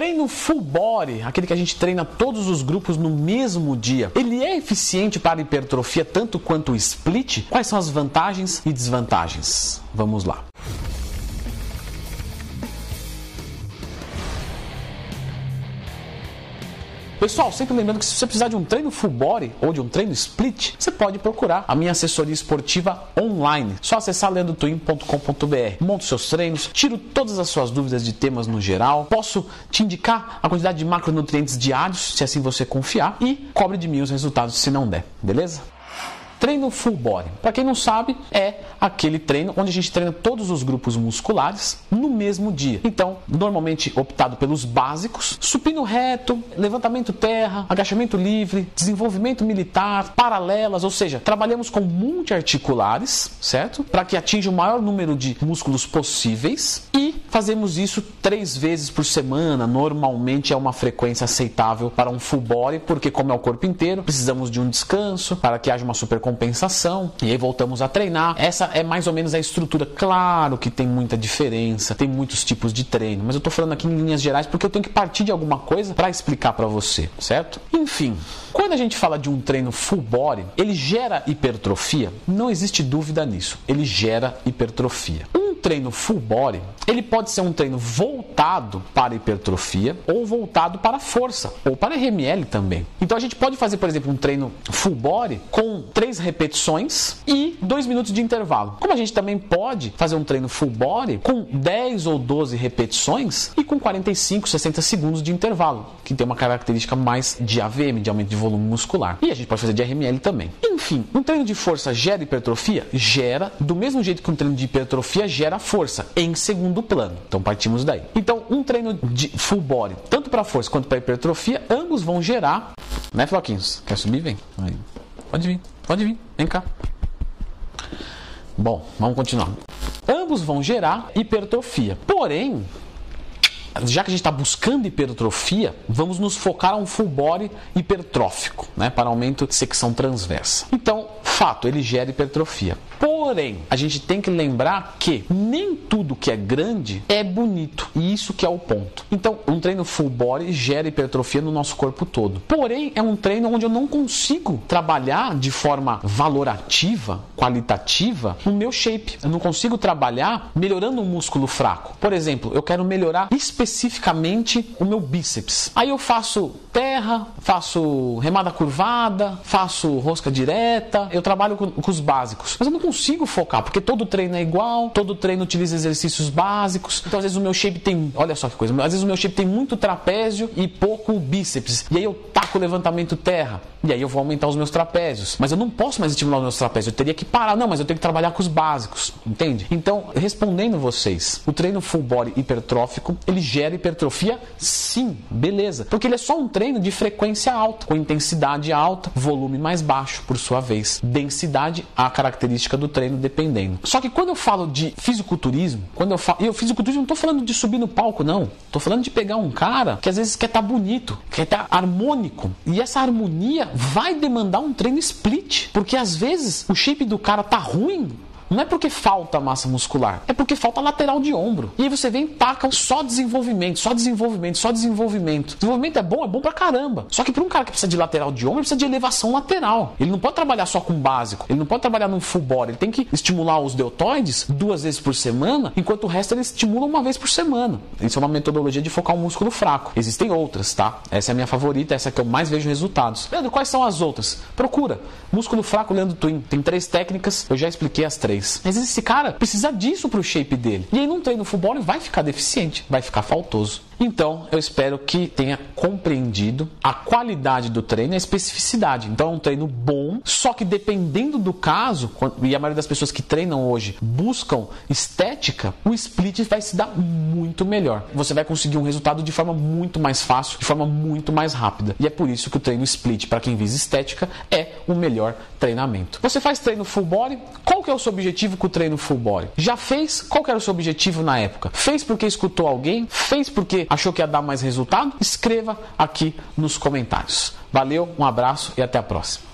treino full body, aquele que a gente treina todos os grupos no mesmo dia, ele é eficiente para hipertrofia tanto quanto o split? Quais são as vantagens e desvantagens? Vamos lá. Pessoal, sempre lembrando que se você precisar de um treino full body ou de um treino split, você pode procurar a minha assessoria esportiva online. Só acessar leandrotwin.com.br. Monto seus treinos, tiro todas as suas dúvidas de temas no geral, posso te indicar a quantidade de macronutrientes diários, se assim você confiar, e cobre de mim os resultados se não der, beleza? Treino full body. Para quem não sabe, é aquele treino onde a gente treina todos os grupos musculares no mesmo dia. Então, normalmente optado pelos básicos: supino reto, levantamento terra, agachamento livre, desenvolvimento militar, paralelas, ou seja, trabalhamos com multiarticulares, certo? Para que atinja o maior número de músculos possíveis e fazemos isso três vezes por semana. Normalmente é uma frequência aceitável para um full body, porque como é o corpo inteiro, precisamos de um descanso para que haja uma super compensação e aí voltamos a treinar. Essa é mais ou menos a estrutura. Claro que tem muita diferença, tem muitos tipos de treino, mas eu estou falando aqui em linhas gerais porque eu tenho que partir de alguma coisa para explicar para você, certo? Enfim, quando a gente fala de um treino full body, ele gera hipertrofia? Não existe dúvida nisso. Ele gera hipertrofia. Treino full body, ele pode ser um treino voltado para hipertrofia ou voltado para força ou para RML também. Então a gente pode fazer, por exemplo, um treino full body com três repetições e dois minutos de intervalo. Como a gente também pode fazer um treino full body com 10 ou 12 repetições e com 45, 60 segundos de intervalo, que tem uma característica mais de AVM, de aumento de volume muscular. E a gente pode fazer de RML também. Enfim, um treino de força gera hipertrofia? Gera, do mesmo jeito que um treino de hipertrofia gera força, em segundo plano. Então partimos daí. Então, um treino de full body, tanto para força quanto para hipertrofia, ambos vão gerar. Né, Floquinhos? Quer subir? Vem. Aí. Pode vir, pode vir, vem cá. Bom, vamos continuar. Ambos vão gerar hipertrofia. Porém, já que a gente está buscando hipertrofia, vamos nos focar a um full body hipertrófico, né, para aumento de secção transversa. Então, fato, ele gera hipertrofia. Porém, a gente tem que lembrar que nem tudo que é grande é bonito. E isso que é o ponto. Então, um treino full body gera hipertrofia no nosso corpo todo. Porém, é um treino onde eu não consigo trabalhar de forma valorativa, qualitativa, no meu shape. Eu não consigo trabalhar melhorando um músculo fraco. Por exemplo, eu quero melhorar especificamente o meu bíceps. Aí eu faço terra, faço remada curvada, faço rosca direta, eu trabalho com, com os básicos. Mas eu não consigo focar, porque todo treino é igual, todo treino utiliza exercícios básicos. Então, às vezes, o meu shape tem. Olha só que coisa, às vezes o meu shape tem muito trapézio e pouco bíceps. E aí eu taco o levantamento terra. E aí eu vou aumentar os meus trapézios. Mas eu não posso mais estimular os meus trapézios. Eu teria que parar. Não, mas eu tenho que trabalhar com os básicos. Entende? Então, respondendo vocês, o treino full body hipertrófico, ele gera hipertrofia? Sim, beleza. Porque ele é só um treino de frequência alta, com intensidade alta, volume mais baixo, por sua vez. Densidade, a característica do treino dependendo. Só que quando eu falo de fisiculturismo, quando eu falo. E o fisiculturismo não estou falando de subir no palco, não. Estou falando de pegar um cara que às vezes quer estar tá bonito, quer estar tá harmônico. E essa harmonia vai demandar um treino split. Porque às vezes o shape do cara tá ruim não é porque falta massa muscular, é porque falta lateral de ombro. E aí você vem e taca só desenvolvimento, só desenvolvimento, só desenvolvimento. Desenvolvimento é bom, é bom pra caramba. Só que para um cara que precisa de lateral de ombro, ele precisa de elevação lateral. Ele não pode trabalhar só com básico, ele não pode trabalhar num full body, ele tem que estimular os deltoides duas vezes por semana, enquanto o resto ele estimula uma vez por semana. Isso é uma metodologia de focar um músculo fraco. Existem outras, tá? Essa é a minha favorita, essa é que eu mais vejo resultados. Leandro, quais são as outras? Procura. Músculo fraco, Leandro Twin. Tem três técnicas, eu já expliquei as três. Mas esse cara precisa disso pro shape dele. E aí num treino futebol ele vai ficar deficiente, vai ficar faltoso. Então, eu espero que tenha compreendido a qualidade do treino e a especificidade. Então, é um treino bom, só que dependendo do caso, e a maioria das pessoas que treinam hoje buscam estética, o split vai se dar muito melhor. Você vai conseguir um resultado de forma muito mais fácil, de forma muito mais rápida. E é por isso que o treino split, para quem visa estética, é o melhor treinamento. Você faz treino full body? Qual que é o seu objetivo com o treino full body? Já fez? Qual que era o seu objetivo na época? Fez porque escutou alguém? Fez porque achou que ia dar mais resultado? Escreva aqui nos comentários. Valeu, um abraço e até a próxima.